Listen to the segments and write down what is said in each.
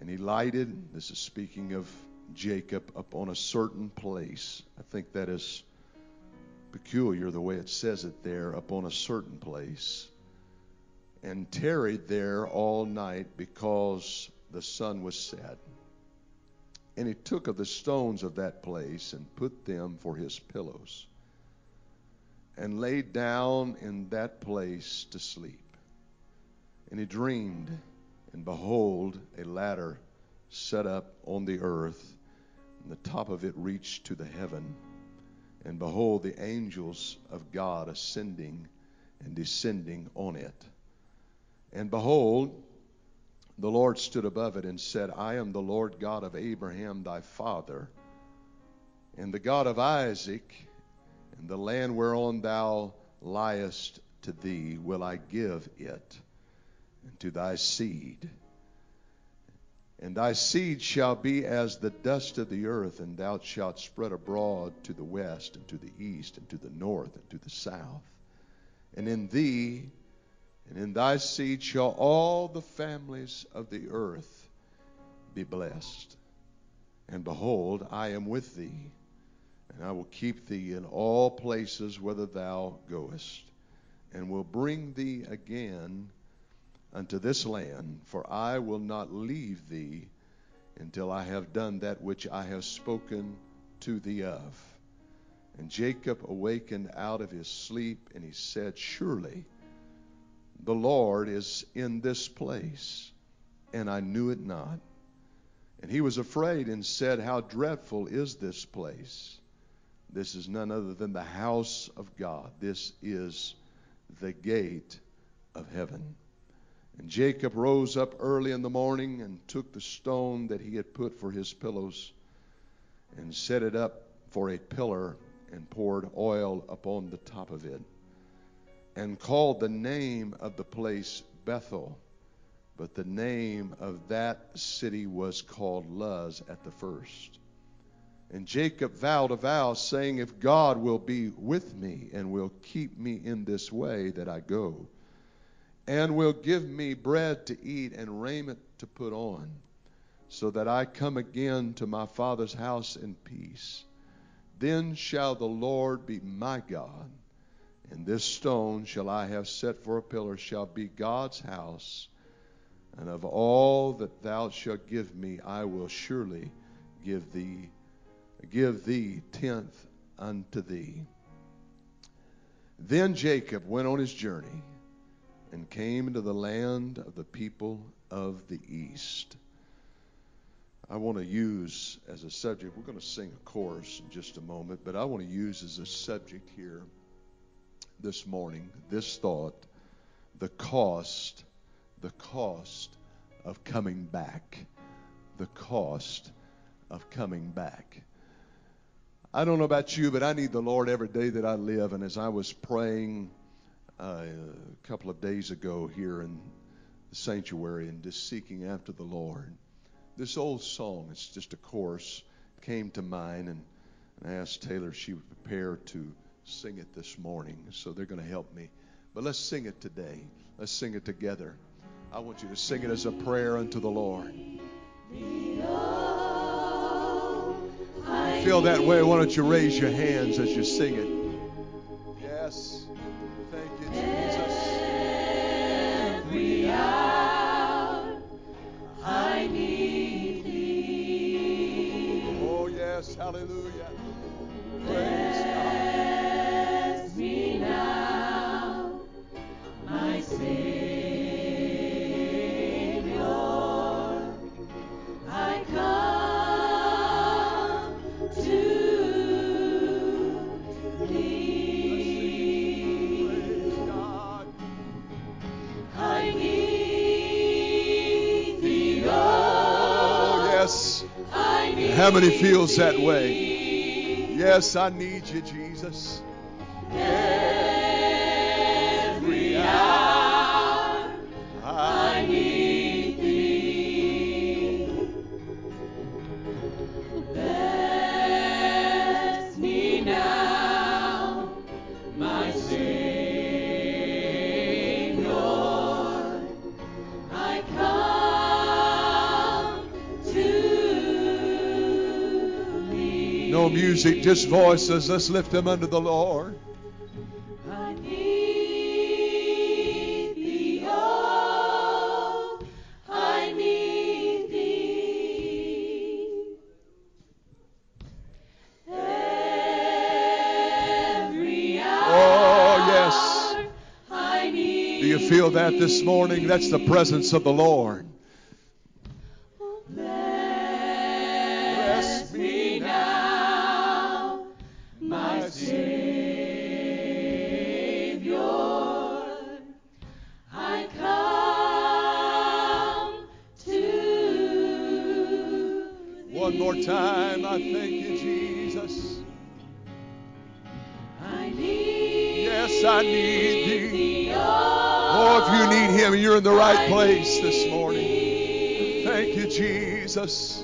And he lighted, this is speaking of Jacob, upon a certain place. I think that is peculiar the way it says it there, upon a certain place. And tarried there all night because the sun was set. And he took of the stones of that place and put them for his pillows, and lay down in that place to sleep. And he dreamed, and behold, a ladder set up on the earth, and the top of it reached to the heaven. And behold, the angels of God ascending and descending on it. And behold, the Lord stood above it and said, I am the Lord God of Abraham thy father, and the God of Isaac, and the land whereon thou liest to thee will I give it, and to thy seed. And thy seed shall be as the dust of the earth, and thou shalt spread abroad to the west, and to the east, and to the north, and to the south. And in thee and in thy seed shall all the families of the earth be blessed. And behold, I am with thee, and I will keep thee in all places whither thou goest, and will bring thee again unto this land, for I will not leave thee until I have done that which I have spoken to thee of. And Jacob awakened out of his sleep, and he said, Surely the Lord is in this place, and I knew it not. And he was afraid and said, How dreadful is this place! This is none other than the house of God. This is the gate of heaven. And Jacob rose up early in the morning and took the stone that he had put for his pillows and set it up for a pillar and poured oil upon the top of it and called the name of the place Bethel. But the name of that city was called Luz at the first. And Jacob vowed a vow, saying, If God will be with me and will keep me in this way that I go, and will give me bread to eat and raiment to put on, so that I come again to my father's house in peace. Then shall the Lord be my God, and this stone shall I have set for a pillar shall be God's house. And of all that thou shalt give me, I will surely give thee, give thee tenth unto thee. Then Jacob went on his journey and came into the land of the people of the east. I want to use as a subject, we're going to sing a chorus in just a moment, but I want to use as a subject here this morning this thought the cost, the cost of coming back. The cost of coming back. I don't know about you, but I need the Lord every day that I live. And as I was praying, uh, a couple of days ago here in the sanctuary and just seeking after the Lord. This old song, it's just a chorus, came to mind, and, and I asked Taylor if she would prepare to sing it this morning. So they're going to help me. But let's sing it today. Let's sing it together. I want you to sing it as a prayer unto the Lord. Feel that way? Why don't you raise your hands as you sing it? Hallelujah. How many feels that way? Yes, I need you, Jesus. Every No music, just voices. Let's lift them unto the Lord. I need thee, oh, I need thee. Oh, Every hour Oh, yes. Do you feel that this morning? That's the presence of the Lord. Time. I thank you, Jesus. I need Yes, I need thee. thee, Oh, if you need Him, you're in the right I place this morning. thee. Thank you, Jesus.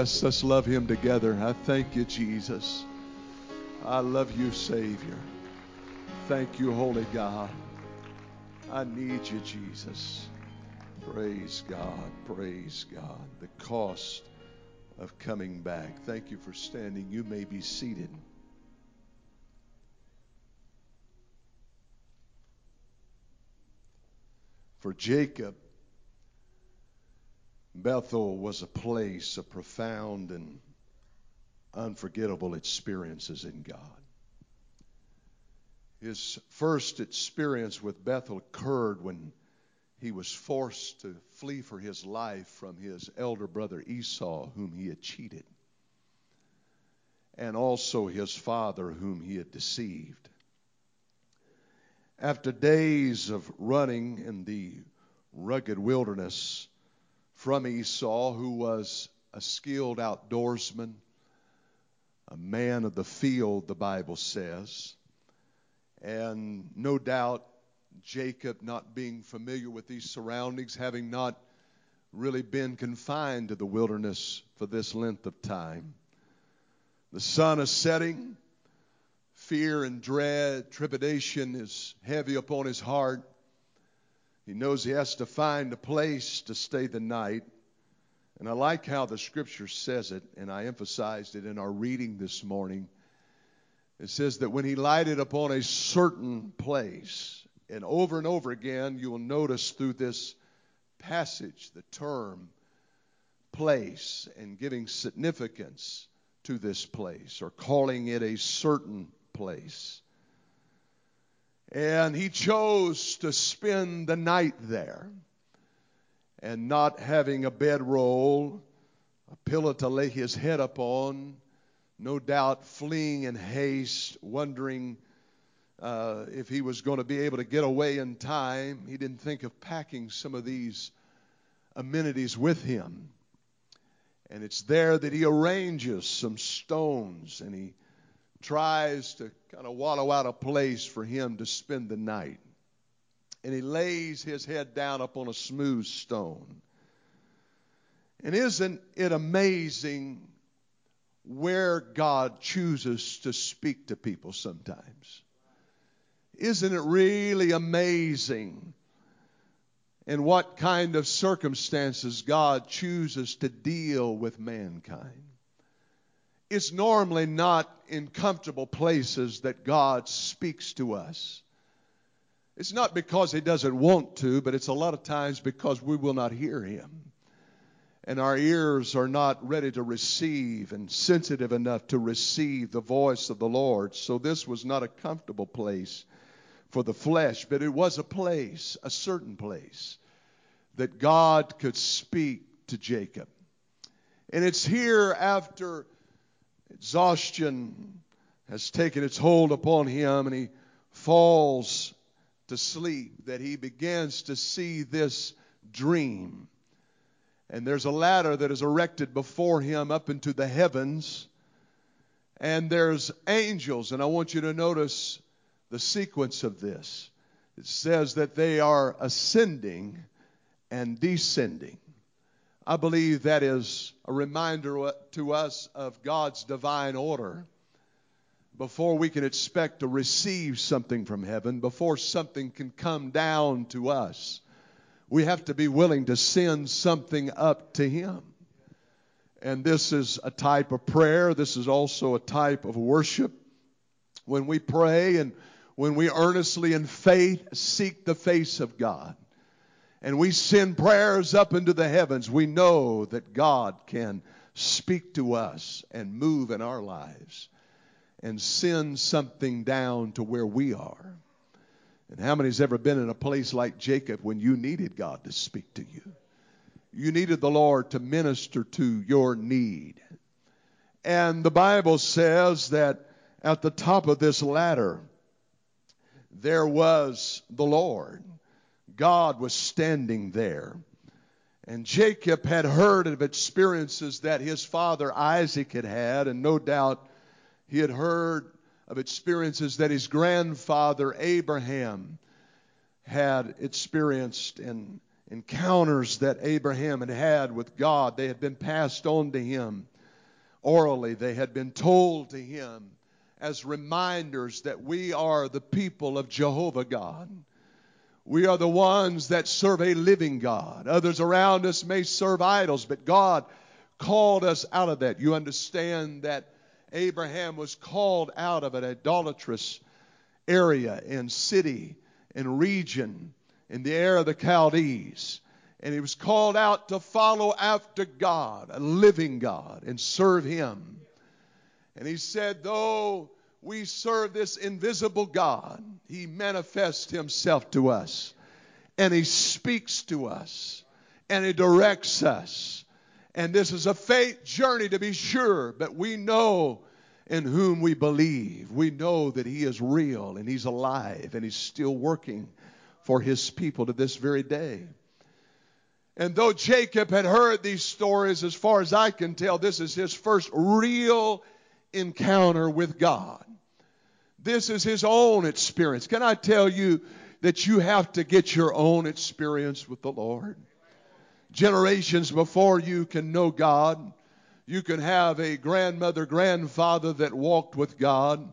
Yes, let's love Him together. I thank you, Jesus. I love you, Savior. Thank you, Holy God. I need you, Jesus. Praise God. Praise God. The cost of coming back. Thank you for standing. You may be seated. For Jacob, Bethel was a place of profound and unforgettable experiences in God. His first experience with Bethel occurred when he was forced to flee for his life from his elder brother Esau, whom he had cheated, and also his father, whom he had deceived. After days of running in the rugged wilderness from Esau, who was a skilled outdoorsman, a man of the field, the Bible says, and no doubt Jacob, not being familiar with these surroundings, having not really been confined to the wilderness for this length of time. The sun is setting. Fear and dread, trepidation is heavy upon his heart. He knows he has to find a place to stay the night. And I like how the scripture says it, and I emphasized it in our reading this morning. It says that when he lighted upon a certain place, and over and over again, you will notice through this passage the term place and giving significance to this place or calling it a certain place. And he chose to spend the night there and not having a bedroll, a pillow to lay his head upon, no doubt fleeing in haste, wondering uh, if he was going to be able to get away in time. He didn't think of packing some of these amenities with him. And it's there that he arranges some stones and he tries to kind of wallow out a place for him to spend the night. And he lays his head down upon a smooth stone. And isn't it amazing where God chooses to speak to people sometimes? Isn't it really amazing in what kind of circumstances God chooses to deal with mankind? It's normally not in comfortable places that God speaks to us. It's not because He doesn't want to, but it's a lot of times because we will not hear Him. and our ears are not ready to receive and sensitive enough to receive the voice of the Lord. So this was not a comfortable place for the flesh, but it was a place, a certain place, that God could speak to Jacob. And it's here after exhaustion has taken its hold upon him and he falls to sleep that he begins to see this dream. And there's a ladder that is erected before him up into the heavens. And there's angels. And I want you to notice the sequence of this. It says that they are ascending and descending. I believe that is a reminder to us of God's divine order. Before we can expect to receive something from heaven, before something can come down to us, we have to be willing to send something up to Him. And this is a type of prayer. This is also a type of worship. When we pray and when we earnestly in faith seek the face of God and we send prayers up into the heavens, we know that God can speak to us and move in our lives and send something down to where we are. And how many's ever been in a place like Jacob when you needed God to speak to you? You needed the Lord to minister to your need. And the Bible says that at the top of this ladder, there was the Lord. God was standing there. And Jacob had heard of experiences that his father Isaac had had, and no doubt he had heard of experiences that his grandfather Abraham had experienced and encounters that Abraham had had with God. They had been passed on to him orally, they had been told to him as reminders that we are the people of Jehovah God. We are the ones that serve a living God. Others around us may serve idols, but God called us out of that. You understand that Abraham was called out of an idolatrous area and city and region in the Ur of the Chaldees. And he was called out to follow after God, a living God, and serve him. And he said, though we serve this invisible God, he manifests himself to us. And he speaks to us. And he directs us. And this is a faith journey to be sure, but we know in whom we believe. We know that he is real and he's alive and he's still working for his people to this very day. And though Jacob had heard these stories, as far as I can tell, this is his first real encounter with God. This is his own experience. Can I tell you that you have to get your own experience with the Lord? Generations before you can know God. You can have a grandmother, grandfather that walked with God.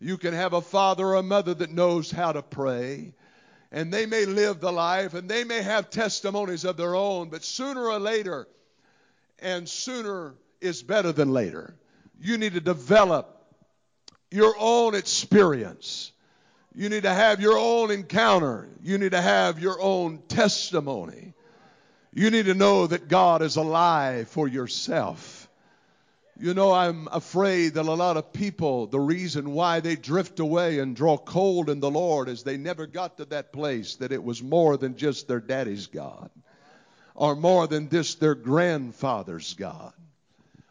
You can have a father or a mother that knows how to pray. And they may live the life and they may have testimonies of their own, but sooner or later, and sooner is better than later, you need to develop your own experience. You need to have your own encounter. You need to have your own testimony. You need to know that God is alive for yourself. You know, I'm afraid that a lot of people, the reason why they drift away and draw cold in the Lord is they never got to that place that it was more than just their daddy's God or more than just their grandfather's God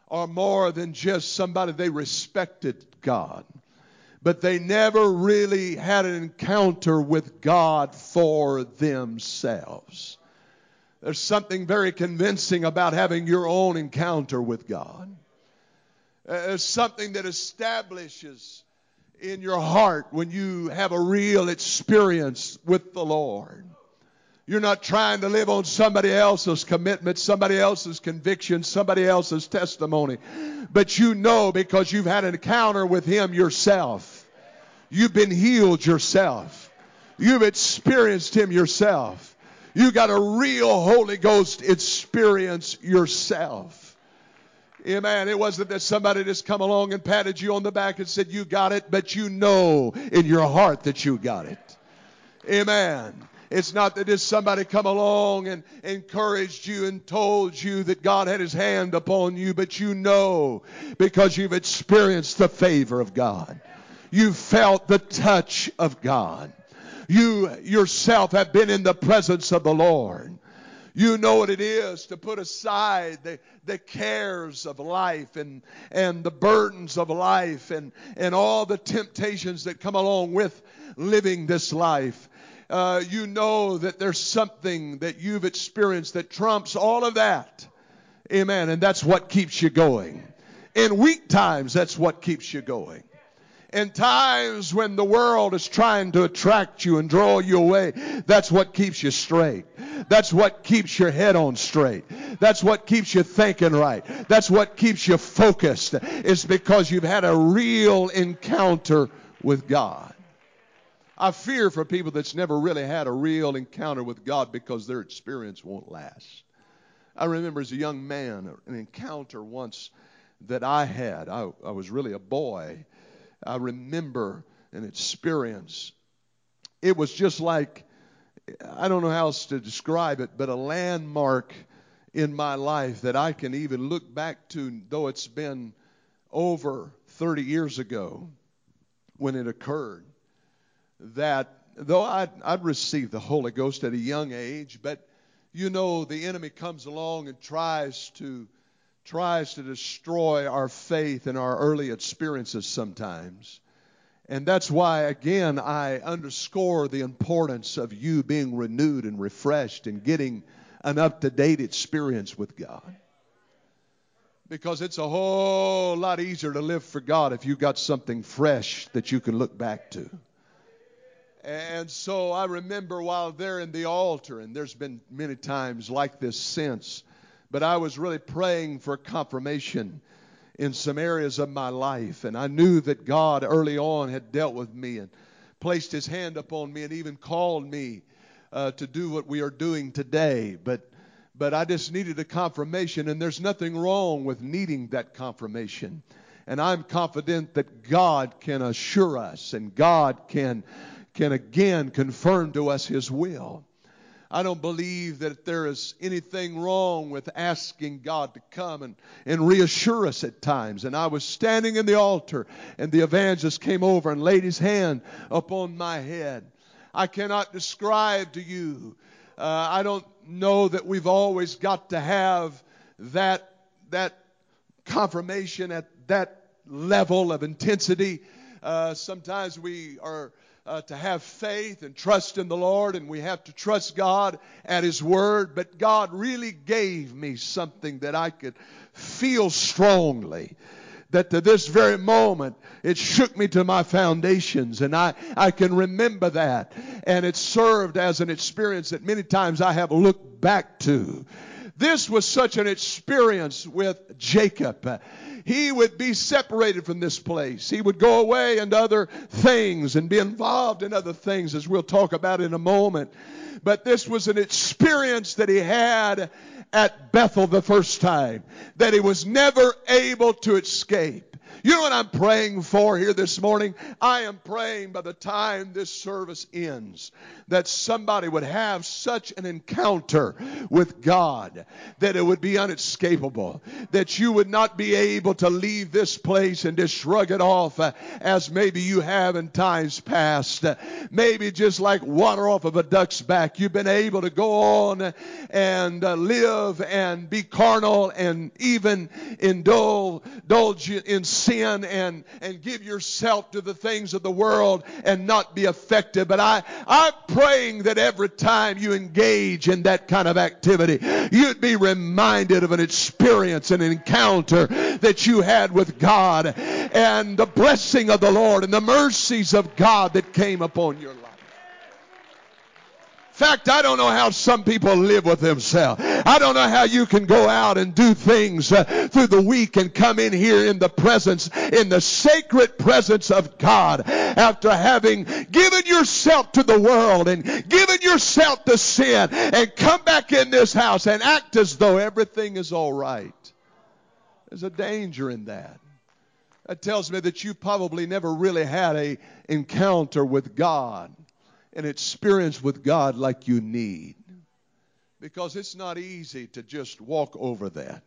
or more than just somebody they respected God. But they never really had an encounter with God for themselves. There's something very convincing about having your own encounter with God. There's something that establishes in your heart when you have a real experience with the Lord. You're not trying to live on somebody else's commitment, somebody else's conviction, somebody else's testimony. But you know because you've had an encounter with Him yourself. You've been healed yourself. You've experienced Him yourself. You got a real Holy Ghost experience yourself. Amen. It wasn't that somebody just come along and patted you on the back and said, You got it, but you know in your heart that you got it. Amen. It's not that just somebody come along and encouraged you and told you that God had his hand upon you, but you know because you've experienced the favor of God. You've felt the touch of God. You yourself have been in the presence of the Lord. You know what it is to put aside the, the cares of life and, and the burdens of life and, and all the temptations that come along with living this life. Uh, you know that there's something that you've experienced that trumps all of that. Amen. And that's what keeps you going. In weak times, that's what keeps you going in times when the world is trying to attract you and draw you away, that's what keeps you straight. That's what keeps your head on straight. That's what keeps you thinking right. That's what keeps you focused. It's because you've had a real encounter with God. I fear for people that's never really had a real encounter with God because their experience won't last. I remember as a young man an encounter once that I had. I, I was really a boy I remember an experience. It was just like, I don't know how else to describe it, but a landmark in my life that I can even look back to, though it's been over 30 years ago when it occurred. That though I'd, I'd received the Holy Ghost at a young age, but you know, the enemy comes along and tries to tries to destroy our faith and our early experiences sometimes. And that's why, again, I underscore the importance of you being renewed and refreshed and getting an up to date experience with God. Because it's a whole lot easier to live for God if you've got something fresh that you can look back to. And so I remember while there in the altar, and there's been many times like this since, but I was really praying for confirmation in some areas of my life. And I knew that God early on had dealt with me and placed his hand upon me and even called me uh, to do what we are doing today. But but I just needed a confirmation, and there's nothing wrong with needing that confirmation. And I'm confident that God can assure us and God can, can again confirm to us His will. I don't believe that there is anything wrong with asking God to come and, and reassure us at times. And I was standing in the altar, and the evangelist came over and laid his hand upon my head. I cannot describe to you. Uh, I don't know that we've always got to have that that confirmation at that level of intensity. Uh, sometimes we are uh, to have faith and trust in the Lord, and we have to trust God at His Word. But God really gave me something that I could feel strongly. That to this very moment, it shook me to my foundations, and I, I can remember that. And it served as an experience that many times I have looked back to. This was such an experience with Jacob he would be separated from this place. He would go away into other things and be involved in other things, as we'll talk about in a moment. But this was an experience that he had at Bethel the first time that he was never able to escape. You know what I'm praying for here this morning? I am praying by the time this service ends that somebody would have such an encounter with God that it would be unescapable, that you would not be able to leave this place and just shrug it off uh, as maybe you have in times past. Uh, maybe just like water off of a duck's back, you've been able to go on and uh, live and be carnal and even indulge, indulge in sin and, and give yourself to the things of the world and not be affected. But I, I'm praying that every time you engage in that kind of activity, you'd be reminded of an experience, an encounter that you had with God and the blessing of the Lord and the mercies of God that came upon your life fact, I don't know how some people live with themselves. I don't know how you can go out and do things uh, through the week and come in here in the presence, in the sacred presence of God after having given yourself to the world and given yourself to sin and come back in this house and act as though everything is all right. There's a danger in that. That tells me that you probably never really had a encounter with God an experience with God like you need. Because it's not easy to just walk over that.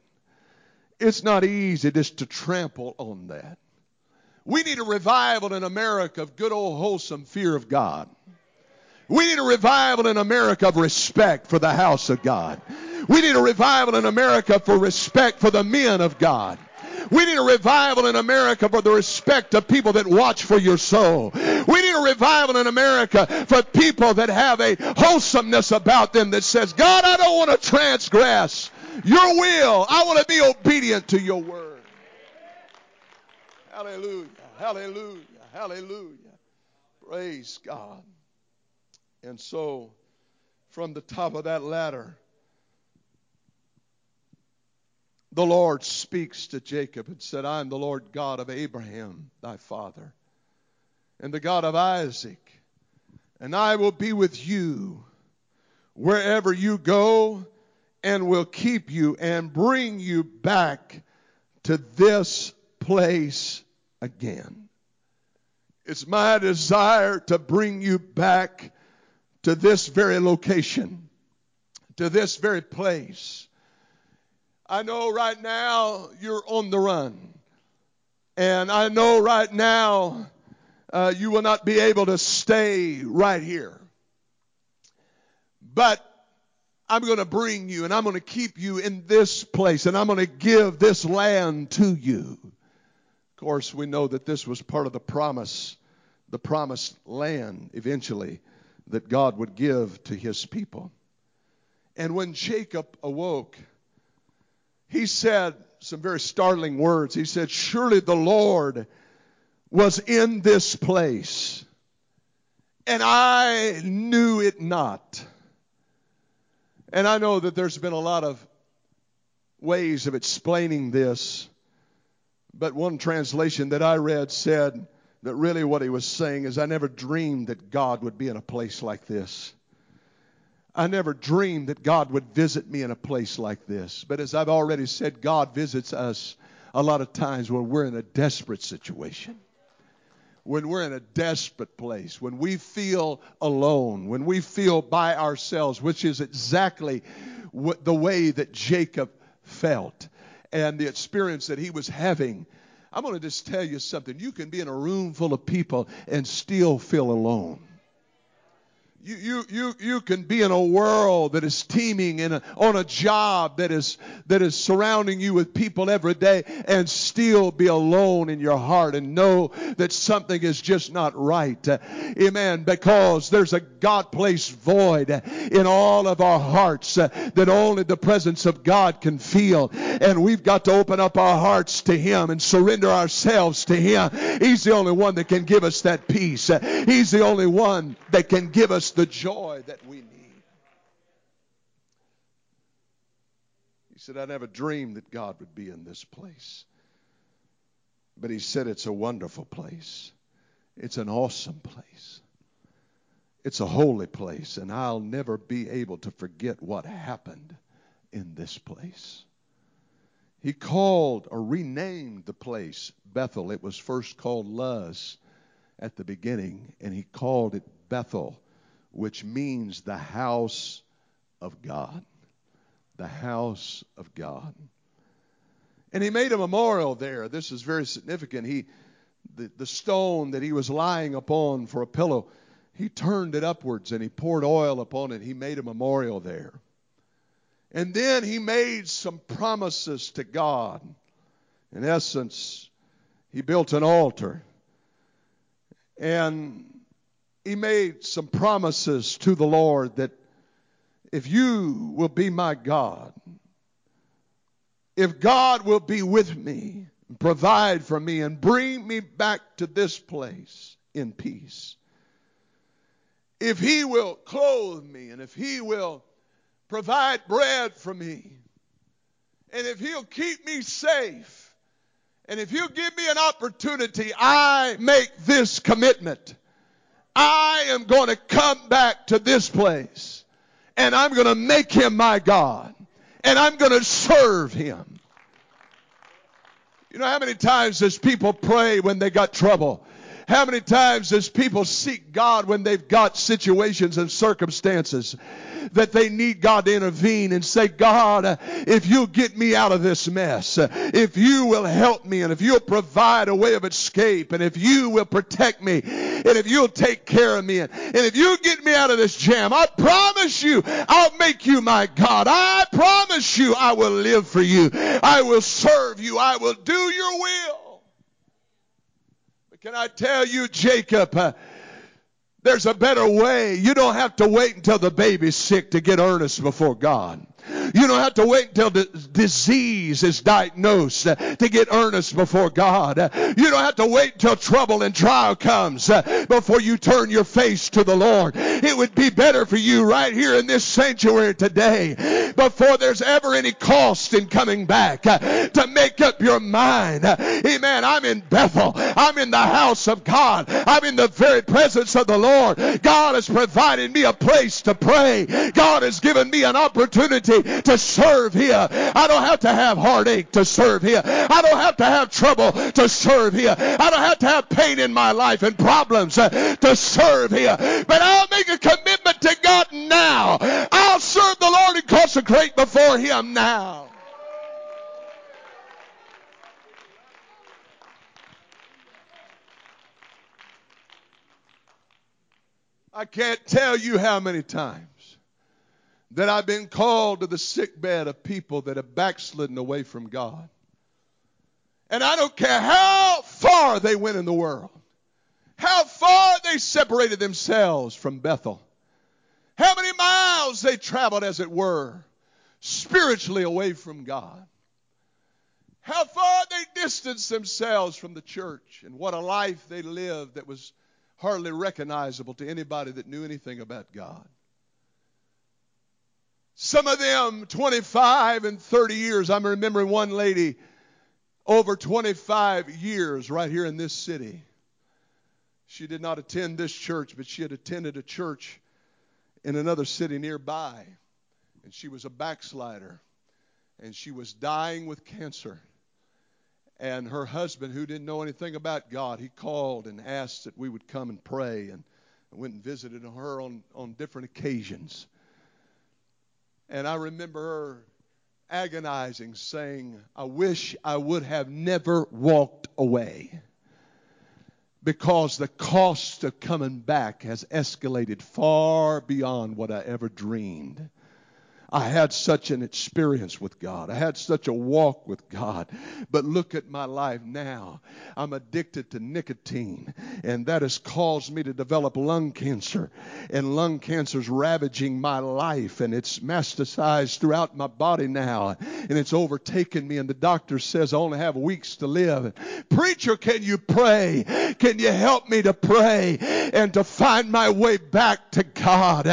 It's not easy just to trample on that. We need a revival in America of good old wholesome fear of God. We need a revival in America of respect for the house of God. We need a revival in America for respect for the men of God. We need a revival in America for the respect of people that watch for your soul. We need a revival in America for people that have a wholesomeness about them that says, God, I don't want to transgress your will. I want to be obedient to your word. Hallelujah. Hallelujah. Hallelujah. Praise God. And so, from the top of that ladder, the Lord speaks to Jacob and said, I am the Lord God of Abraham, thy father, and the God of Isaac, and I will be with you wherever you go, and will keep you and bring you back to this place again. It's my desire to bring you back to this very location, to this very place. I know right now you're on the run. And I know right now uh, you will not be able to stay right here. But I'm going to bring you and I'm going to keep you in this place and I'm going to give this land to you. Of course, we know that this was part of the promise, the promised land eventually that God would give to his people. And when Jacob awoke, he said some very startling words. He said, Surely the Lord was in this place, and I knew it not. And I know that there's been a lot of ways of explaining this, but one translation that I read said that really what he was saying is, I never dreamed that God would be in a place like this. I never dreamed that God would visit me in a place like this. But as I've already said, God visits us a lot of times when we're in a desperate situation. When we're in a desperate place, when we feel alone, when we feel by ourselves, which is exactly what, the way that Jacob felt and the experience that he was having. I'm going to just tell you something. You can be in a room full of people and still feel alone. You, you, you, you can be in a world that is teeming in a, on a job that is, that is surrounding you with people every day and still be alone in your heart and know that something is just not right. Amen. Because there's a God placed void in all of our hearts that only the presence of God can feel. And we've got to open up our hearts to Him and surrender ourselves to Him. He's the only one that can give us that peace. He's the only one that can give us the joy that we need. He said, I never dreamed that God would be in this place. But he said, it's a wonderful place. It's an awesome place. It's a holy place, and I'll never be able to forget what happened in this place. He called or renamed the place Bethel. It was first called Luz at the beginning, and he called it Bethel which means the house of God. The house of God. And he made a memorial there. This is very significant. He, the, the stone that he was lying upon for a pillow, he turned it upwards and he poured oil upon it. He made a memorial there. And then he made some promises to God. In essence, he built an altar. And he made some promises to the Lord that if you will be my God, if God will be with me, provide for me, and bring me back to this place in peace, if He will clothe me, and if He will provide bread for me, and if He'll keep me safe, and if He'll give me an opportunity, I make this commitment I am going to come back to this place and I'm going to make him my God and I'm going to serve him. You know how many times does people pray when they got trouble? How many times does people seek God when they've got situations and circumstances that they need God to intervene and say, God, if you'll get me out of this mess, if you will help me, and if you'll provide a way of escape, and if you will protect me, and if you'll take care of me, and, if you'll get me out of this jam, I promise you, I'll make you my God. I promise you, I will live for you. I will serve you. I will do your will. Can I tell you, Jacob, uh, there's a better way. You don't have to wait until the baby's sick to get earnest before God. You don't have to wait until the disease is diagnosed to get earnest before God. You don't have to wait until trouble and trial comes before you turn your face to the Lord. It would be better for you right here in this sanctuary today before there's ever any cost in coming back to make up your mind. Amen. I'm in Bethel. I'm in the house of God. I'm in the very presence of the Lord. God has provided me a place to pray. God has given me an opportunity to serve here. I don't have to have heartache to serve here. I don't have to have trouble to serve here. I don't have to have pain in my life and problems uh, to serve here. But I'll make a commitment to God now. I'll serve the Lord and consecrate before Him now. I can't tell you how many times that I've been called to the sick bed of people that have backslidden away from God. And I don't care how far they went in the world, how far they separated themselves from Bethel, how many miles they traveled, as it were, spiritually away from God, how far they distanced themselves from the church, and what a life they lived that was hardly recognizable to anybody that knew anything about God. Some of them 25 and 30 years. I'm remembering one lady over 25 years right here in this city. She did not attend this church, but she had attended a church in another city nearby. And she was a backslider. And she was dying with cancer. And her husband, who didn't know anything about God, he called and asked that we would come and pray. And I went and visited her on, on different occasions. And I remember her agonizing, saying, I wish I would have never walked away because the cost of coming back has escalated far beyond what I ever dreamed. I had such an experience with God. I had such a walk with God. But look at my life now. I'm addicted to nicotine, and that has caused me to develop lung cancer. And lung cancer is ravaging my life, and it's metastasized throughout my body now, and it's overtaken me. And the doctor says I only have weeks to live. Preacher, can you pray? Can you help me to pray and to find my way back to God?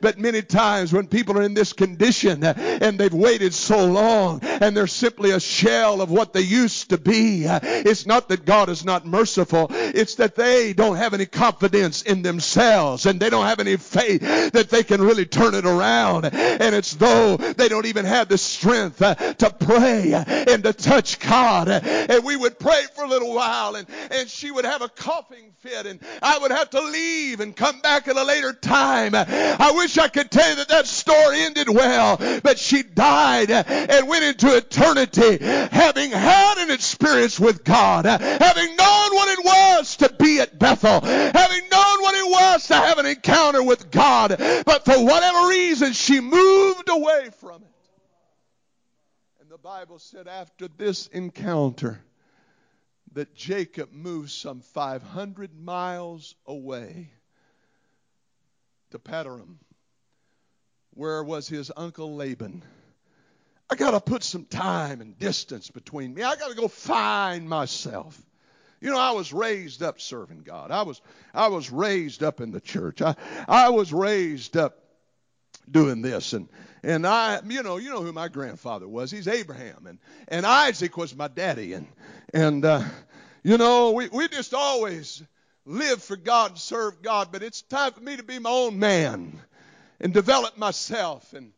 But many times when people are in this condition and they've waited so long and they're simply a shell of what they used to be, it's not that God is not merciful. It's that they don't have any confidence in themselves and they don't have any faith that they can really turn it around. And it's though they don't even have the strength uh, to pray and to touch God. And we would pray for a little while and, and she would have a coughing fit and I would have to leave and come back at a later time. I wish I could tell you that that story ended well, but she died and went into eternity having had an experience with God, having known what it was to be at Bethel, having known what it was to have an encounter with God, but for whatever reason she moved away from it. And the Bible said after this encounter, that Jacob moved some 500 miles away to Padaram, where was his uncle Laban. I got to put some time and distance between me. I got to go find myself. You know, I was raised up serving God. I was I was raised up in the church. I I was raised up doing this and and I you know you know who my grandfather was. He's Abraham and and Isaac was my daddy and and uh, you know we we just always live for God and serve God. But it's time for me to be my own man and develop myself. And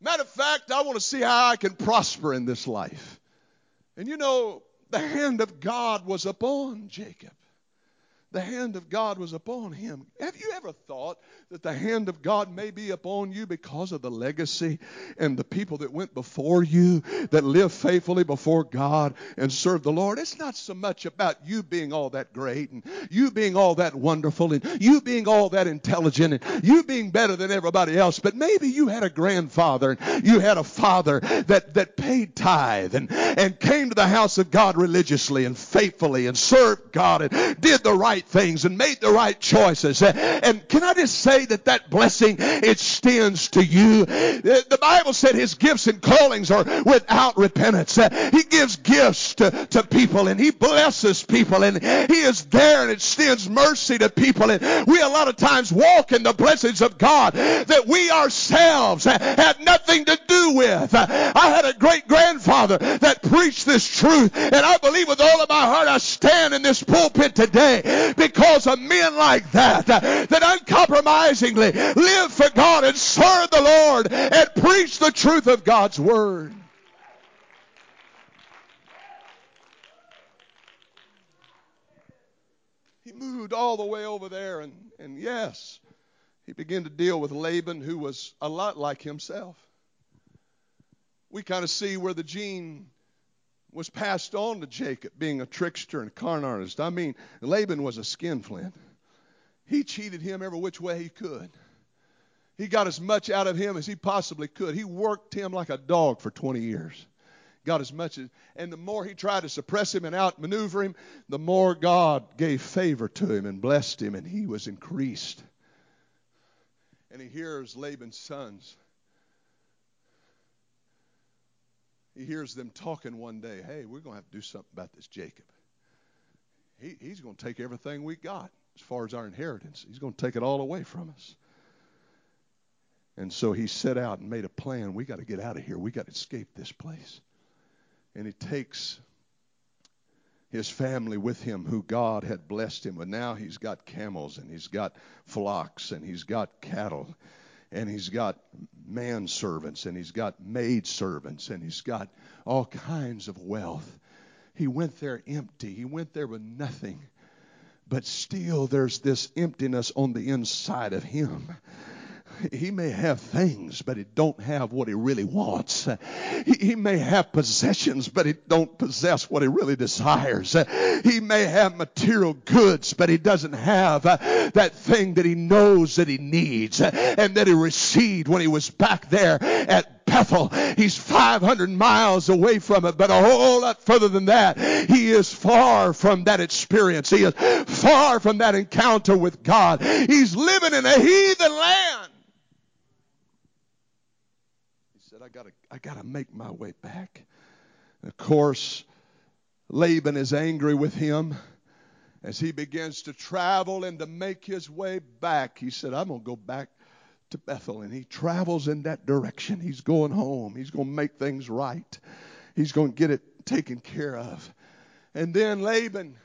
matter of fact, I want to see how I can prosper in this life. And you know, the hand of God was upon Jacob. The hand of God was upon him. Have you ever thought that the hand of God may be upon you because of the legacy and the people that went before you that lived faithfully before God and served the Lord? It's not so much about you being all that great and you being all that wonderful and you being all that intelligent and you being better than everybody else, but maybe you had a grandfather and you had a father that, that paid tithe and, and came to the house of God religiously and faithfully and served God and did the right things and made the right choices. And can I just say that that blessing extends to you? The Bible said his gifts and callings are without repentance. He gives gifts to, to people and he blesses people and he is there and extends mercy to people. And we a lot of times walk in the blessings of God that we ourselves had nothing to do with. I had a great grandfather that preached this truth and I believe with all of my heart I stand in this pulpit today because of men like that that uncompromisingly live for God and serve the Lord and preach the truth of God's Word. He moved all the way over there, and, and yes, he began to deal with Laban, who was a lot like himself. We kind of see where the gene was passed on to Jacob, being a trickster and a con artist. I mean, Laban was a skinflint. He cheated him every which way he could. He got as much out of him as he possibly could. He worked him like a dog for 20 years. Got as much as, and the more he tried to suppress him and outmaneuver him, the more God gave favor to him and blessed him, and he was increased. And he hears Laban's sons he hears them talking one day, hey, we're going to have to do something about this Jacob. He, he's going to take everything we got as far as our inheritance. He's going to take it all away from us. And so he set out and made a plan. We got to get out of here. We got to escape this place. And he takes his family with him who God had blessed him. But now he's got camels and he's got flocks and he's got cattle and he's got manservants and he's got maid servants and he's got all kinds of wealth. He went there empty. He went there with nothing. But still, there's this emptiness on the inside of him he may have things, but he don't have what he really wants. He, he, may have possessions, but he don't possess what he really desires. He may have material goods, but he doesn't have uh, that thing that he knows that he needs and that he received when he was back there at Bethel. He's 500 miles away from it, but a whole lot further than that. He is far from that experience. He is far from that encounter with God. He's living in a heathen land. I gotta, I gotta make my way back. And of course, Laban is angry with him as he begins to travel and to make his way back. He said, I'm gonna go back to Bethel. And he travels in that direction. He's going home. He's gonna make things right. He's gonna get it taken care of. And then Laban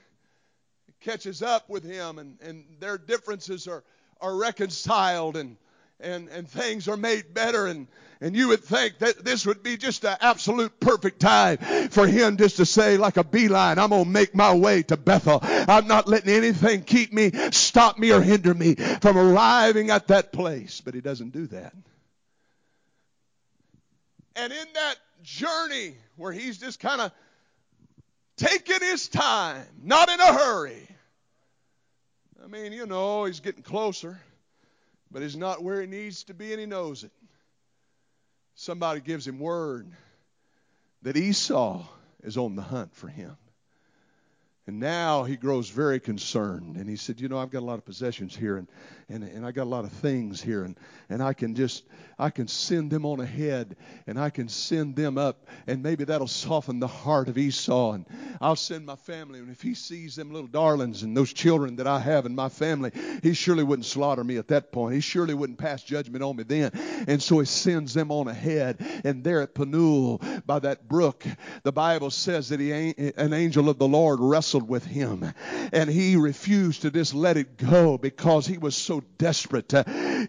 catches up with him and, and their differences are, are reconciled and and, and things are made better and, and you would think that this would be just an absolute perfect time for him just to say like a beeline, I'm going to make my way to Bethel. I'm not letting anything keep me, stop me or hinder me from arriving at that place. But he doesn't do that. And in that journey where he's just kind of taking his time, not in a hurry. I mean, you know, he's getting closer but he's not where he needs to be and he knows it. Somebody gives him word that Esau is on the hunt for him. And now he grows very concerned. And he said, You know, I've got a lot of possessions here, and, and, and I got a lot of things here, and, and I can just, I can send them on ahead, and I can send them up, and maybe that'll soften the heart of Esau. And I'll send my family, and if he sees them little darlings and those children that I have in my family, he surely wouldn't slaughter me at that point. He surely wouldn't pass judgment on me then. And so he sends them on ahead. And there at Penuel, by that brook, the Bible says that he, an angel of the Lord wrestled wrestled with him. And he refused to just let it go because he was so desperate.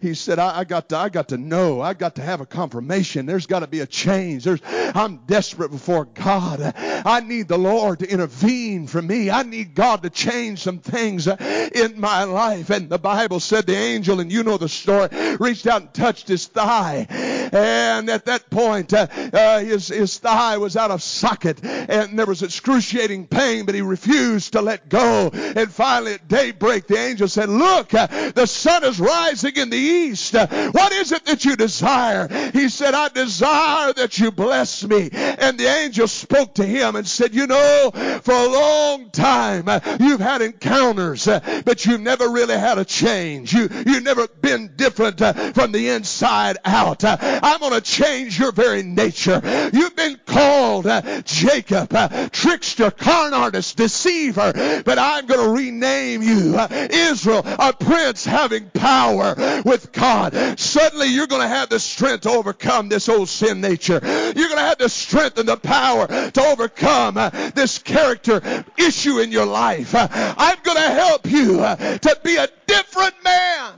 He said, I, I got to, I got to know. I got to have a confirmation. There's got to be a change. There's, I'm desperate before God. I need the Lord to intervene for me. I need God to change some things in my life. And the Bible said the angel, and you know the story, reached out and touched his thigh. And at that point, uh, uh, his, his thigh was out of socket and there was excruciating pain, but he refused to let go. And finally at daybreak, the angel said, look, the sun is rising in the east. What is it that you desire? He said, I desire that you bless me. And the angel spoke to him and said, you know, for a long time, uh, you've had encounters, uh, but you've never really had a change. You, you've never been different uh, from the inside out. I'm going to change your very nature. You've been called Jacob, trickster, con artist, deceiver, but I'm going to rename you Israel, a prince having power with God. Suddenly you're going to have the strength to overcome this old sin nature. You're going to have the strength and the power to overcome uh, this character issue in your life. Uh, I'm going to help you uh, to be a different man.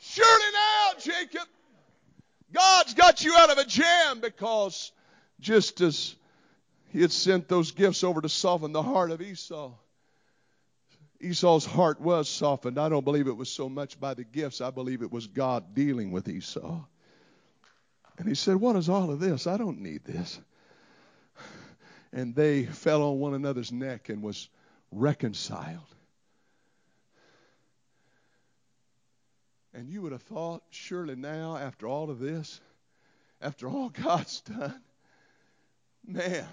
Surely now, Jacob, God's got you out of a jam because just as he had sent those gifts over to soften the heart of Esau, Esau's heart was softened. I don't believe it was so much by the gifts, I believe it was God dealing with Esau. And he said, What is all of this? I don't need this. And they fell on one another's neck and was reconciled. And you would have thought, surely now, after all of this, after all God's done, man,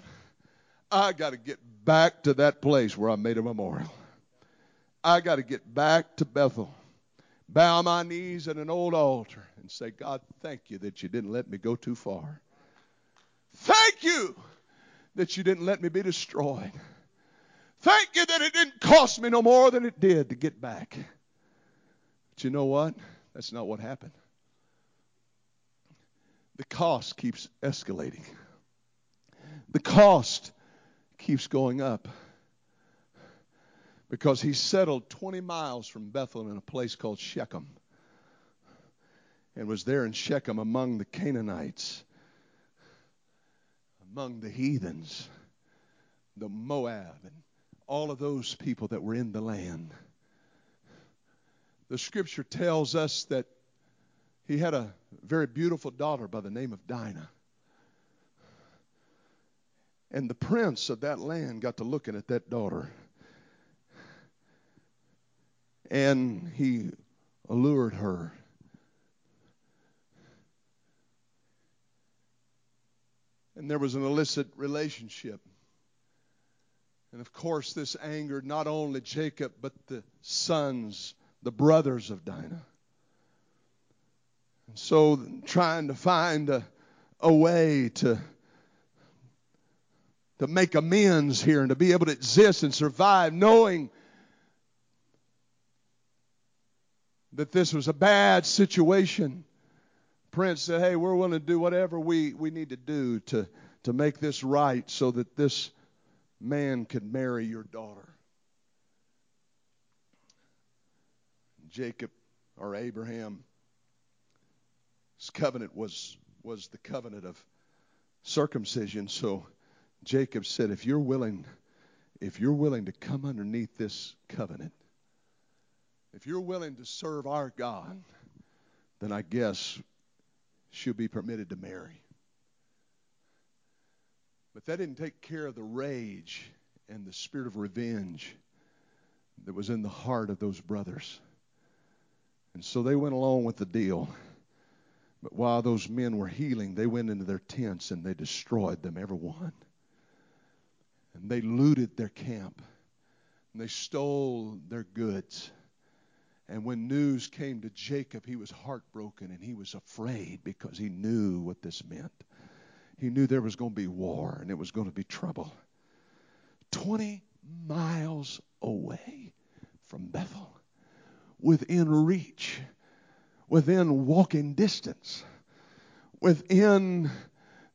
I got to get back to that place where I made a memorial. I got to get back to Bethel, bow my knees at an old altar, and say, God, thank you that you didn't let me go too far. Thank you that you didn't let me be destroyed. Thank you that it didn't cost me no more than it did to get back. But you know what? That's not what happened. The cost keeps escalating. The cost keeps going up. Because he settled 20 miles from Bethel in a place called Shechem. And was there in Shechem among the Canaanites, among the heathens, the Moab, and all of those people that were in the land. The scripture tells us that he had a very beautiful daughter by the name of Dinah. And the prince of that land got to looking at that daughter. And he allured her. And there was an illicit relationship. And of course, this angered not only Jacob, but the sons, the brothers of Dinah. And so, trying to find a, a way to, to make amends here and to be able to exist and survive, knowing that this was a bad situation. Prince said, Hey, we're willing to do whatever we, we need to do to, to make this right so that this man could marry your daughter. Jacob or Abraham, covenant was, was the covenant of circumcision. So Jacob said, if you're willing, if you're willing to come underneath this covenant, if you're willing to serve our God, then I guess she'll be permitted to marry. But that didn't take care of the rage and the spirit of revenge that was in the heart of those brothers. And so they went along with the deal. But while those men were healing, they went into their tents and they destroyed them, every one. And they looted their camp. And they stole their goods. And when news came to Jacob, he was heartbroken and he was afraid because he knew what this meant. He knew there was going to be war and it was going to be trouble. 20 miles away from Bethel, within reach, within walking distance, within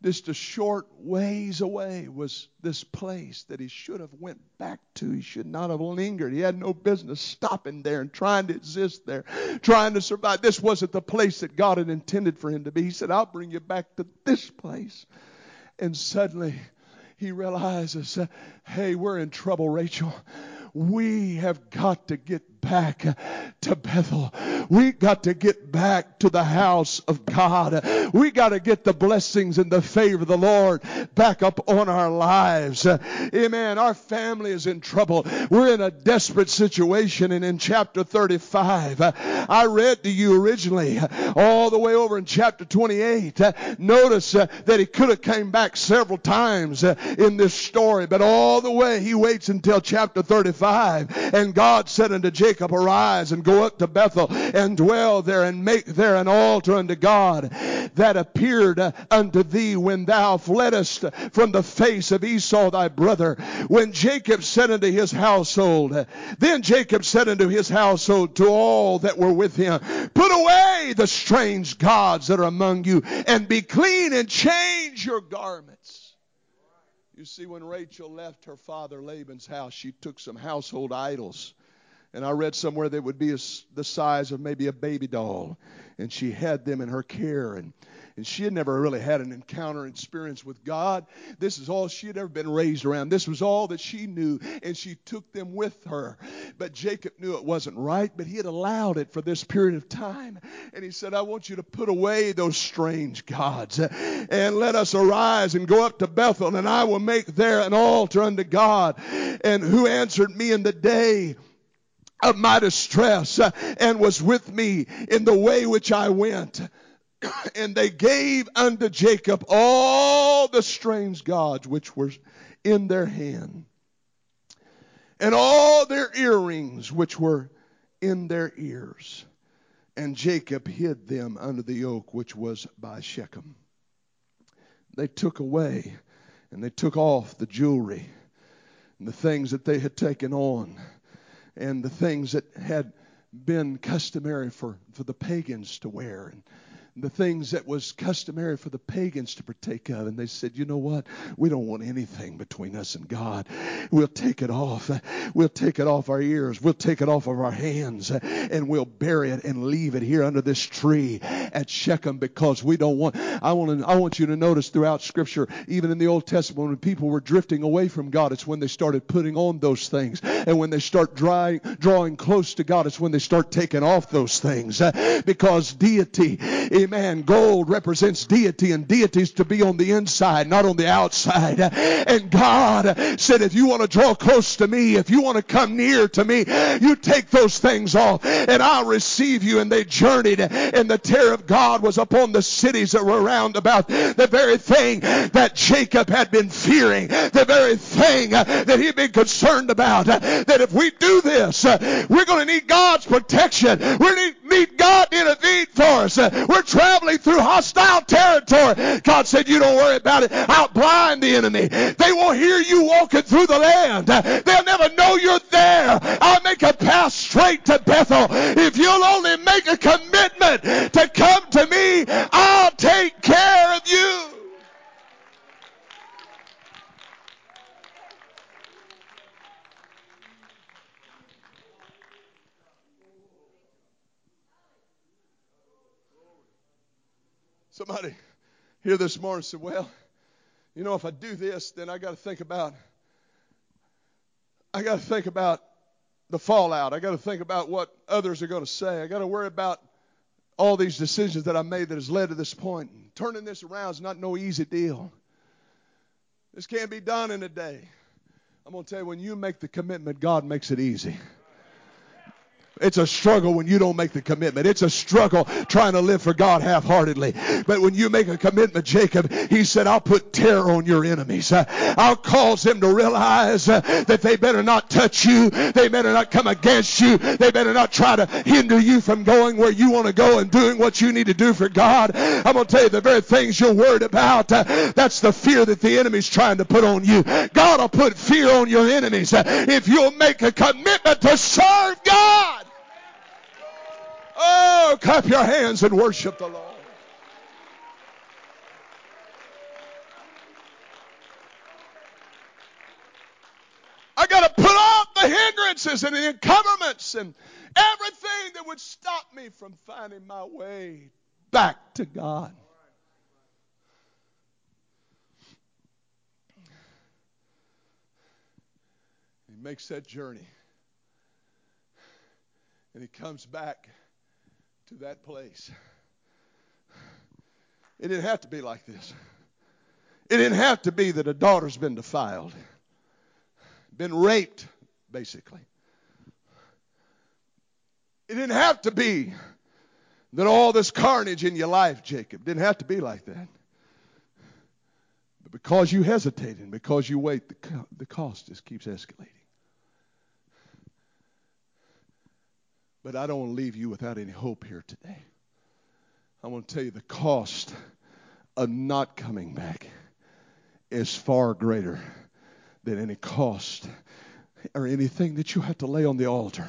just a short ways away was this place that he should have went back to. He should not have lingered. He had no business stopping there and trying to exist there, trying to survive. This wasn't the place that God had intended for him to be. He said, I'll bring you back to this place. And suddenly he realizes, hey, we're in trouble, Rachel. We have got to get back to Bethel. We got to get back to the house of God. We got to get the blessings and the favor of the Lord back up on our lives. Amen. Our family is in trouble. We're in a desperate situation. And in chapter 35, I read to you originally all the way over in chapter 28. Notice that he could have came back several times in this story, but all the way he waits until chapter 35. And God said unto Jacob, Arise and go up to Bethel and dwell there and make there an altar unto God that appeared unto thee when thou fleddest from the face of Esau thy brother. When Jacob said unto his household, then Jacob said unto his household to all that were with him, Put away the strange gods that are among you, and be clean and change your garments. You see, when Rachel left her father Laban's house, she took some household idols. And I read somewhere that would be a, the size of maybe a baby doll. And she had them in her care. And and she had never really had an encounter experience with God. This is all she had ever been raised around. This was all that she knew, and she took them with her. But Jacob knew it wasn't right, but he had allowed it for this period of time. And he said, I want you to put away those strange gods and let us arise and go up to Bethel, and I will make there an altar unto God. And who answered me in the day? Of my distress uh, and was with me in the way which I went. and they gave unto Jacob all the strange gods which were in their hand, and all their earrings which were in their ears. And Jacob hid them under the oak which was by Shechem. They took away and they took off the jewelry and the things that they had taken on and the things that had been customary for, for the pagans to wear. And the things that was customary for the pagans to partake of. And they said, you know what? We don't want anything between us and God. We'll take it off. We'll take it off our ears. We'll take it off of our hands and we'll bury it and leave it here under this tree at Shechem because we don't want, I want to, I want you to notice throughout scripture, even in the Old Testament, when people were drifting away from God, it's when they started putting on those things. And when they start drawing, drawing close to God, it's when they start taking off those things because deity, Amen. Gold represents deity, and deities to be on the inside, not on the outside. And God said, if you want to draw close to me, if you want to come near to me, you take those things off, and I'll receive you. And they journeyed, and the terror of God was upon the cities that were around about. The very thing that Jacob had been fearing, the very thing that he'd been concerned about, that if we do this, we're going to need God's protection. We're going to need God to intervene for us. Uh, we're traveling through hostile territory. God said, You don't worry about it. I'll blind the enemy. They won't hear you walking through the land. Uh, they'll never know you're there. I'll make a path straight to Bethel. If you'll only make a commitment to come to me, I'll take care of you. Somebody here this morning said, Well, you know, if I do this, then I got to think about I got to think about the fallout. I got to think about what others are going to say. I got to worry about all these decisions that I made that has led to this point. Turning this around is not no easy deal. This can't be done in a day. I'm going to tell you, when you make the commitment, God makes it easy. It's a struggle when you don't make the commitment. It's a struggle trying to live for God half-heartedly. But when you make a commitment, Jacob, he said, I'll put terror on your enemies. Uh, I'll cause them to realize uh, that they better not touch you. They better not come against you. They better not try to hinder you from going where you want to go and doing what you need to do for God. I'm going to tell you the very things you're worried about. Uh, that's the fear that the enemy's trying to put on you. God will put fear on your enemies if you'll make a commitment to serve Clap your hands and worship the Lord. I got to put off the hindrances and the encumberments and everything that would stop me from finding my way back to God. He makes that journey and he comes back to that place. It didn't have to be like this. It didn't have to be that a daughter's been defiled, been raped, basically. It didn't have to be that all this carnage in your life, Jacob, didn't have to be like that. But because you hesitate and because you wait, the, the cost just keeps escalating. But I don't want to leave you without any hope here today. I want to tell you the cost of not coming back is far greater than any cost or anything that you have to lay on the altar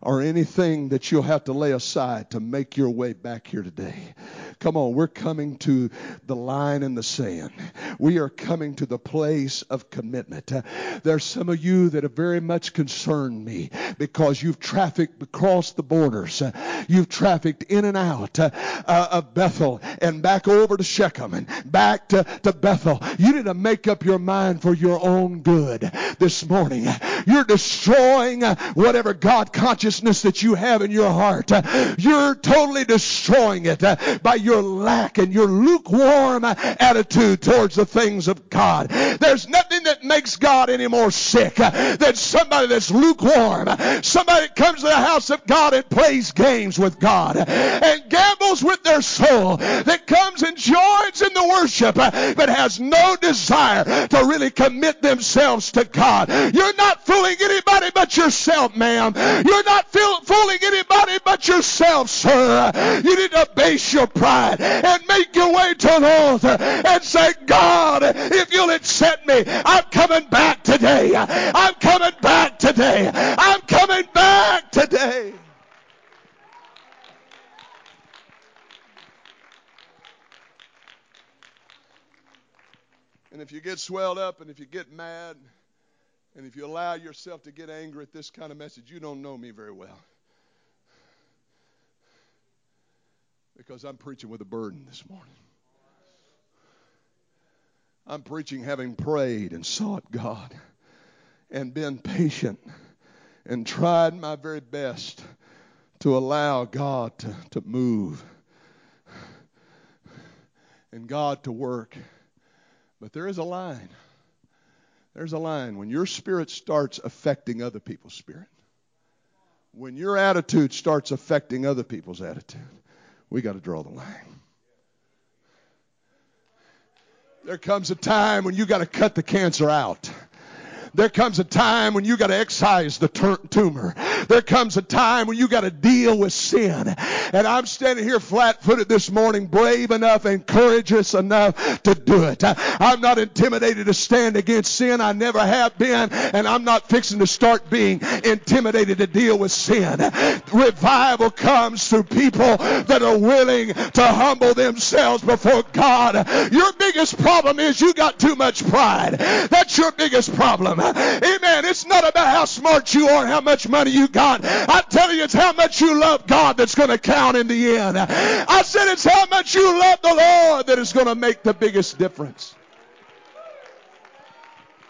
or anything that you'll have to lay aside to make your way back here today. Come on, we're coming to the line in the sand. We are coming to the place of commitment. Uh, there's some of you that have very much concerned me because you've trafficked across the borders. Uh, you've trafficked in and out uh, uh, of Bethel and back over to Shechem and back to, to Bethel. You need to make up your mind for your own good this morning. You're destroying uh, whatever God consciousness that you have in your heart. Uh, You're totally destroying it uh, by your lack and your lukewarm attitude towards the things of God. There's nothing that makes God any more sick than somebody that's lukewarm. Somebody that comes to the house of God and plays games with God and with their soul, that comes and joins in the worship but has no desire to really commit themselves to God. You're not fooling anybody but yourself, ma'am. You're not fooling anybody but yourself, sir. You need to base your pride and make your way to the altar and say, God, if you'll accept me, I'm coming back today. I'm coming back today. I'm coming back today. And if you get swelled up and if you get mad and if you allow yourself to get angry at this kind of message, you don't know me very well. Because I'm preaching with a burden this morning. I'm preaching having prayed and sought God and been patient and tried my very best to allow God to, to move and God to work. But there is a line. There's a line when your spirit starts affecting other people's spirit. When your attitude starts affecting other people's attitude, we got to draw the line. There comes a time when you got to cut the cancer out. There comes a time when you got to excise the tumor. There comes a time when you got to deal with sin. And I'm standing here flat footed this morning, brave enough and courageous enough to do it. I'm not intimidated to stand against sin. I never have been. And I'm not fixing to start being intimidated to deal with sin. Revival comes through people that are willing to humble themselves before God. Your biggest problem is you got too much pride. That's your biggest problem. Amen. It's not about how smart you are, how much money you got. I tell you, it's how much you love God that's going to count in the end. I said it's how much you love the Lord that is going to make the biggest difference.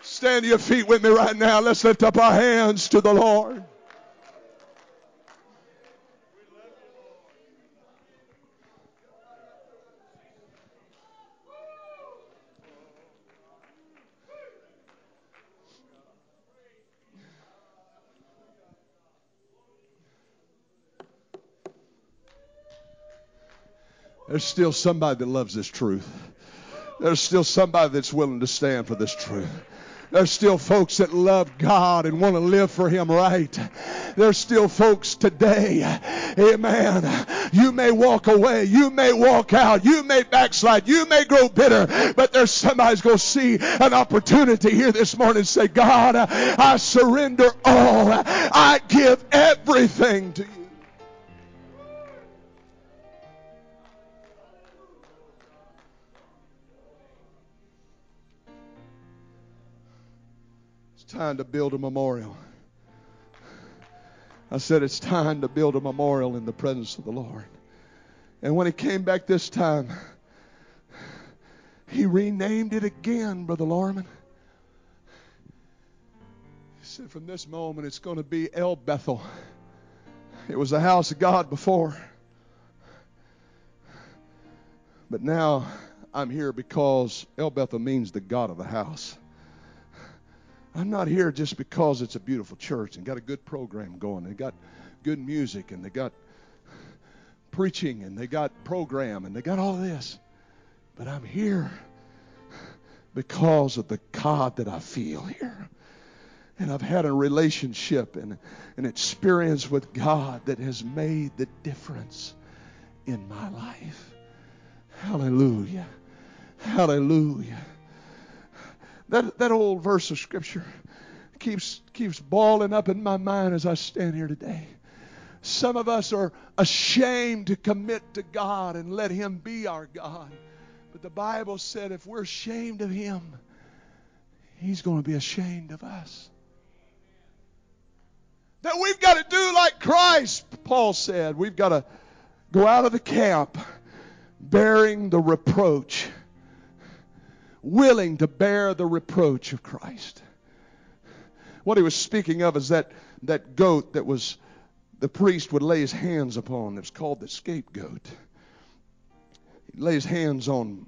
Stand to your feet with me right now. Let's lift up our hands to the Lord. There's still somebody that loves this truth. There's still somebody that's willing to stand for this truth. There's still folks that love God and want to live for Him right. There's still folks today, amen. You may walk away, you may walk out, you may backslide, you may grow bitter, but there's somebody's going to see an opportunity here this morning and say, God, I surrender all. I give everything to you. Time to build a memorial. I said, It's time to build a memorial in the presence of the Lord. And when he came back this time, he renamed it again, Brother Lorman. He said, From this moment, it's going to be El Bethel. It was the house of God before. But now I'm here because El Bethel means the God of the house. I'm not here just because it's a beautiful church and got a good program going. They got good music and they got preaching and they got program and they got all this. But I'm here because of the God that I feel here. And I've had a relationship and an experience with God that has made the difference in my life. Hallelujah. Hallelujah. That, that old verse of Scripture keeps, keeps balling up in my mind as I stand here today. Some of us are ashamed to commit to God and let Him be our God. But the Bible said if we're ashamed of Him, He's going to be ashamed of us. That we've got to do like Christ, Paul said. We've got to go out of the camp bearing the reproach, willing to bear the reproach of Christ. What he was speaking of is that, that goat that was the priest would lay his hands upon. It was called the scapegoat. He'd lay his hands on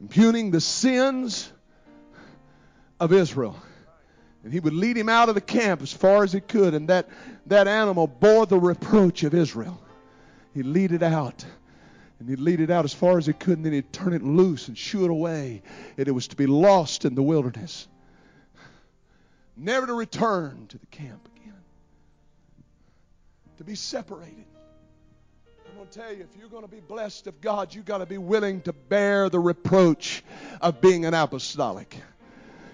impugning the sins of Israel. And he would lead him out of the camp as far as he could, and that, that animal bore the reproach of Israel. He'd lead it out. And he'd lead it out as far as he could, and then he'd turn it loose and shoo it away. And it was to be lost in the wilderness. Never to return to the camp again. To be separated. I'm going to tell you, if you're going to be blessed of God, you've got to be willing to bear the reproach of being an apostolic.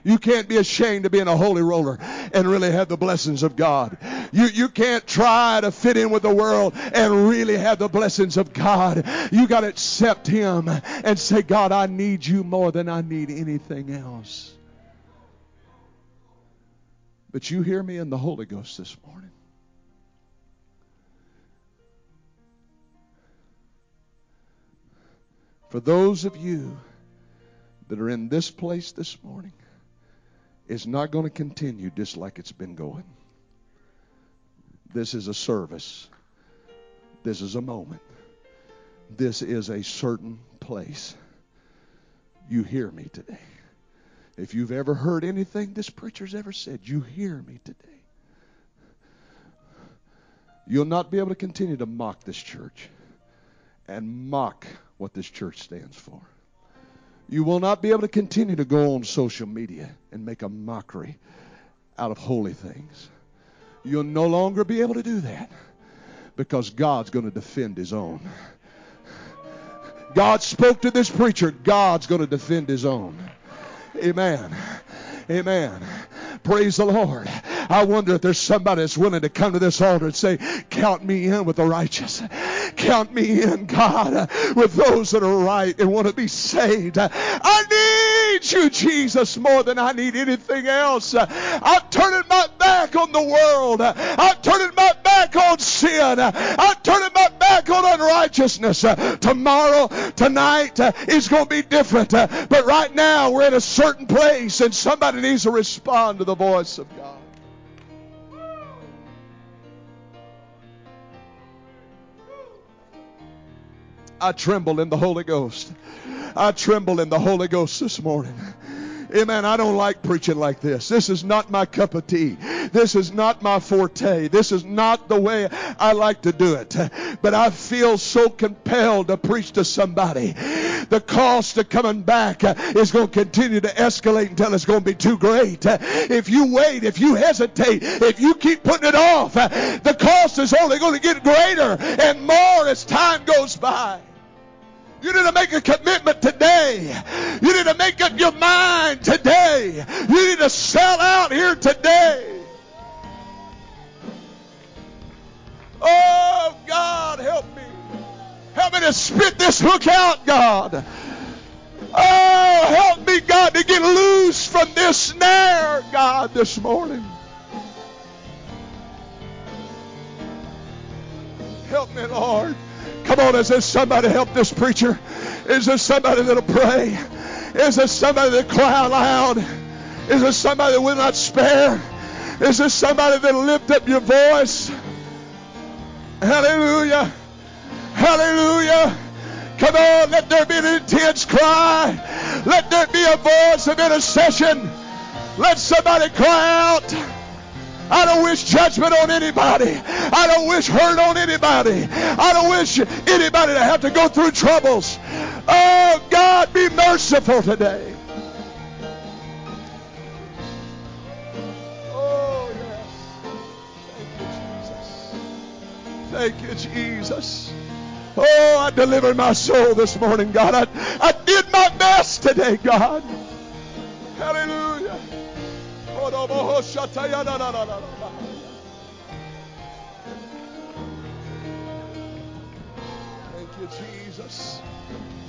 You can't be ashamed of being a holy roller and really have the blessings of God. You, you can't try to fit in with the world and really have the blessings of God. You got to accept Him and say, God, I need you more than I need anything else. But you hear me in the Holy Ghost this morning. For those of you that are in this place this morning, it's not going to continue just like it's been going. This is a service. This is a moment. This is a certain place. You hear me today. If you've ever heard anything this preacher's ever said, you hear me today. You'll not be able to continue to mock this church and mock what this church stands for. You will not be able to continue to go on social media and make a mockery out of holy things. You'll no longer be able to do that because God's going to defend his own. God spoke to this preacher. God's going to defend his own. Amen. Amen. Praise the Lord. I wonder if there's somebody that's willing to come to this altar and say, Count me in with the righteous. Count me in, God, with those that are right and want to be saved. I need you, Jesus, more than I need anything else. I'm turning my back on the world. I'm turning my back on sin. I'm turning my back on unrighteousness. Tomorrow, tonight is going to be different. But right now, we're in a certain place and somebody needs to respond to the voice of God. I tremble in the Holy Ghost. I tremble in the Holy Ghost this morning. Amen. I don't like preaching like this. This is not my cup of tea. This is not my forte. This is not the way I like to do it. But I feel so compelled to preach to somebody. The cost of coming back is going to continue to escalate until it's going to be too great. If you wait, if you hesitate, if you keep putting it off, the cost is only going to get greater and more as time goes by. You need to make a commitment today. You need to make up your mind today. You need to sell out here today. Oh, God, help me. Help me to spit this hook out, God. Oh, help me, God, to get loose from this snare, God, this morning. Help me, Lord. Come on, is there somebody help this preacher? Is there somebody that'll pray? Is there somebody that'll cry aloud? Is there somebody that will not spare? Is there somebody that'll lift up your voice? Hallelujah. Hallelujah. Come on, let there be an intense cry. Let there be a voice of intercession. Let somebody cry out. I don't wish judgment on anybody. I don't wish hurt on anybody. I don't wish anybody to have to go through troubles. Oh, God, be merciful today. Oh, yes. Thank you, Jesus. Thank you, Jesus. Oh, I delivered my soul this morning, God. I, I did my best today, God. Hallelujah. Thank you, Jesus.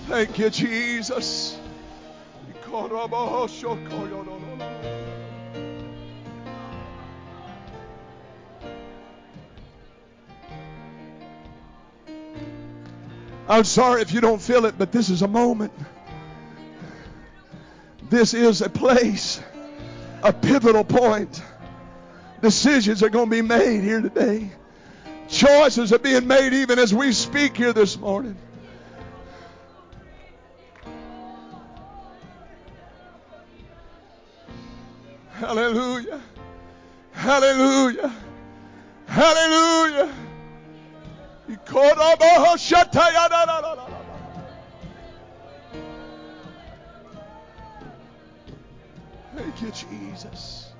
Thank you, Jesus. I'm sorry if you don't feel it, but this is a moment. This is a place, a pivotal point. Decisions are going to be made here today. Choices are being made even as we speak here this morning. Hallelujah. Hallelujah. Hallelujah. Thank you, Jesus.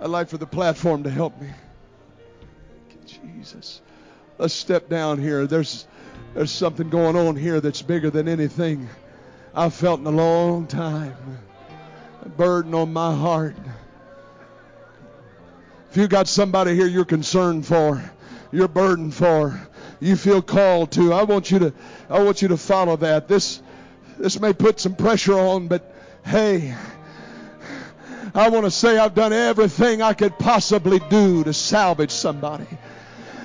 I'd like for the platform to help me. Thank you, Jesus. Let's step down here. There's there's something going on here that's bigger than anything I've felt in a long time. A burden on my heart. If you got somebody here you're concerned for, you're burdened for, you feel called to, I want you to I want you to follow that. This this may put some pressure on, but hey, I want to say I've done everything I could possibly do to salvage somebody.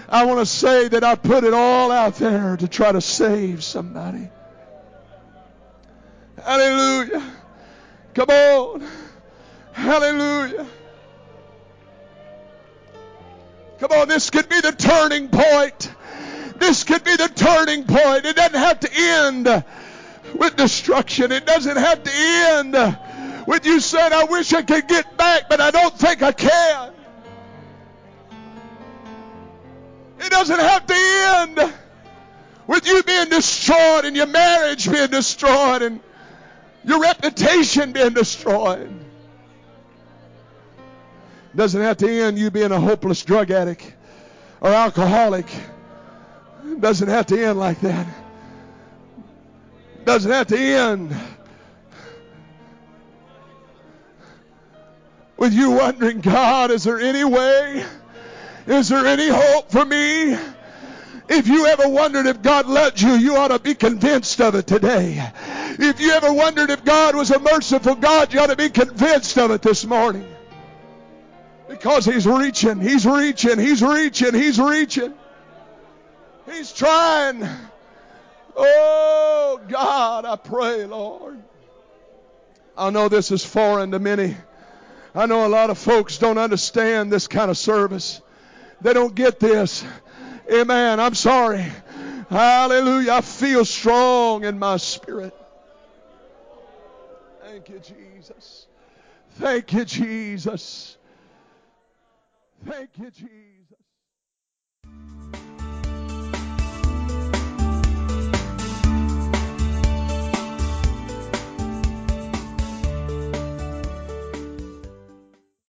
I want to say that I put it all out there to try to save somebody. Hallelujah. Come on. Hallelujah. Come on, this could be the turning point. This could be the turning point. It doesn't have to end with destruction. It doesn't have to end with you saying, I wish I could get back, but I don't think I can. It doesn't have to end with you being destroyed and your marriage being destroyed and your reputation being destroyed. It doesn't have to end you being a hopeless drug addict or alcoholic. Doesn't have to end like that. Doesn't have to end with you wondering, God, is there any way? Is there any hope for me? If you ever wondered if God loved you, you ought to be convinced of it today. If you ever wondered if God was a merciful God, you ought to be convinced of it this morning. Because He's reaching, He's reaching, He's reaching, He's reaching. He's trying. Oh, God, I pray, Lord. I know this is foreign to many. I know a lot of folks don't understand this kind of service. They don't get this. Amen. I'm sorry. Hallelujah. I feel strong in my spirit. Thank you, Jesus. Thank you, Jesus. Thank you, Jesus.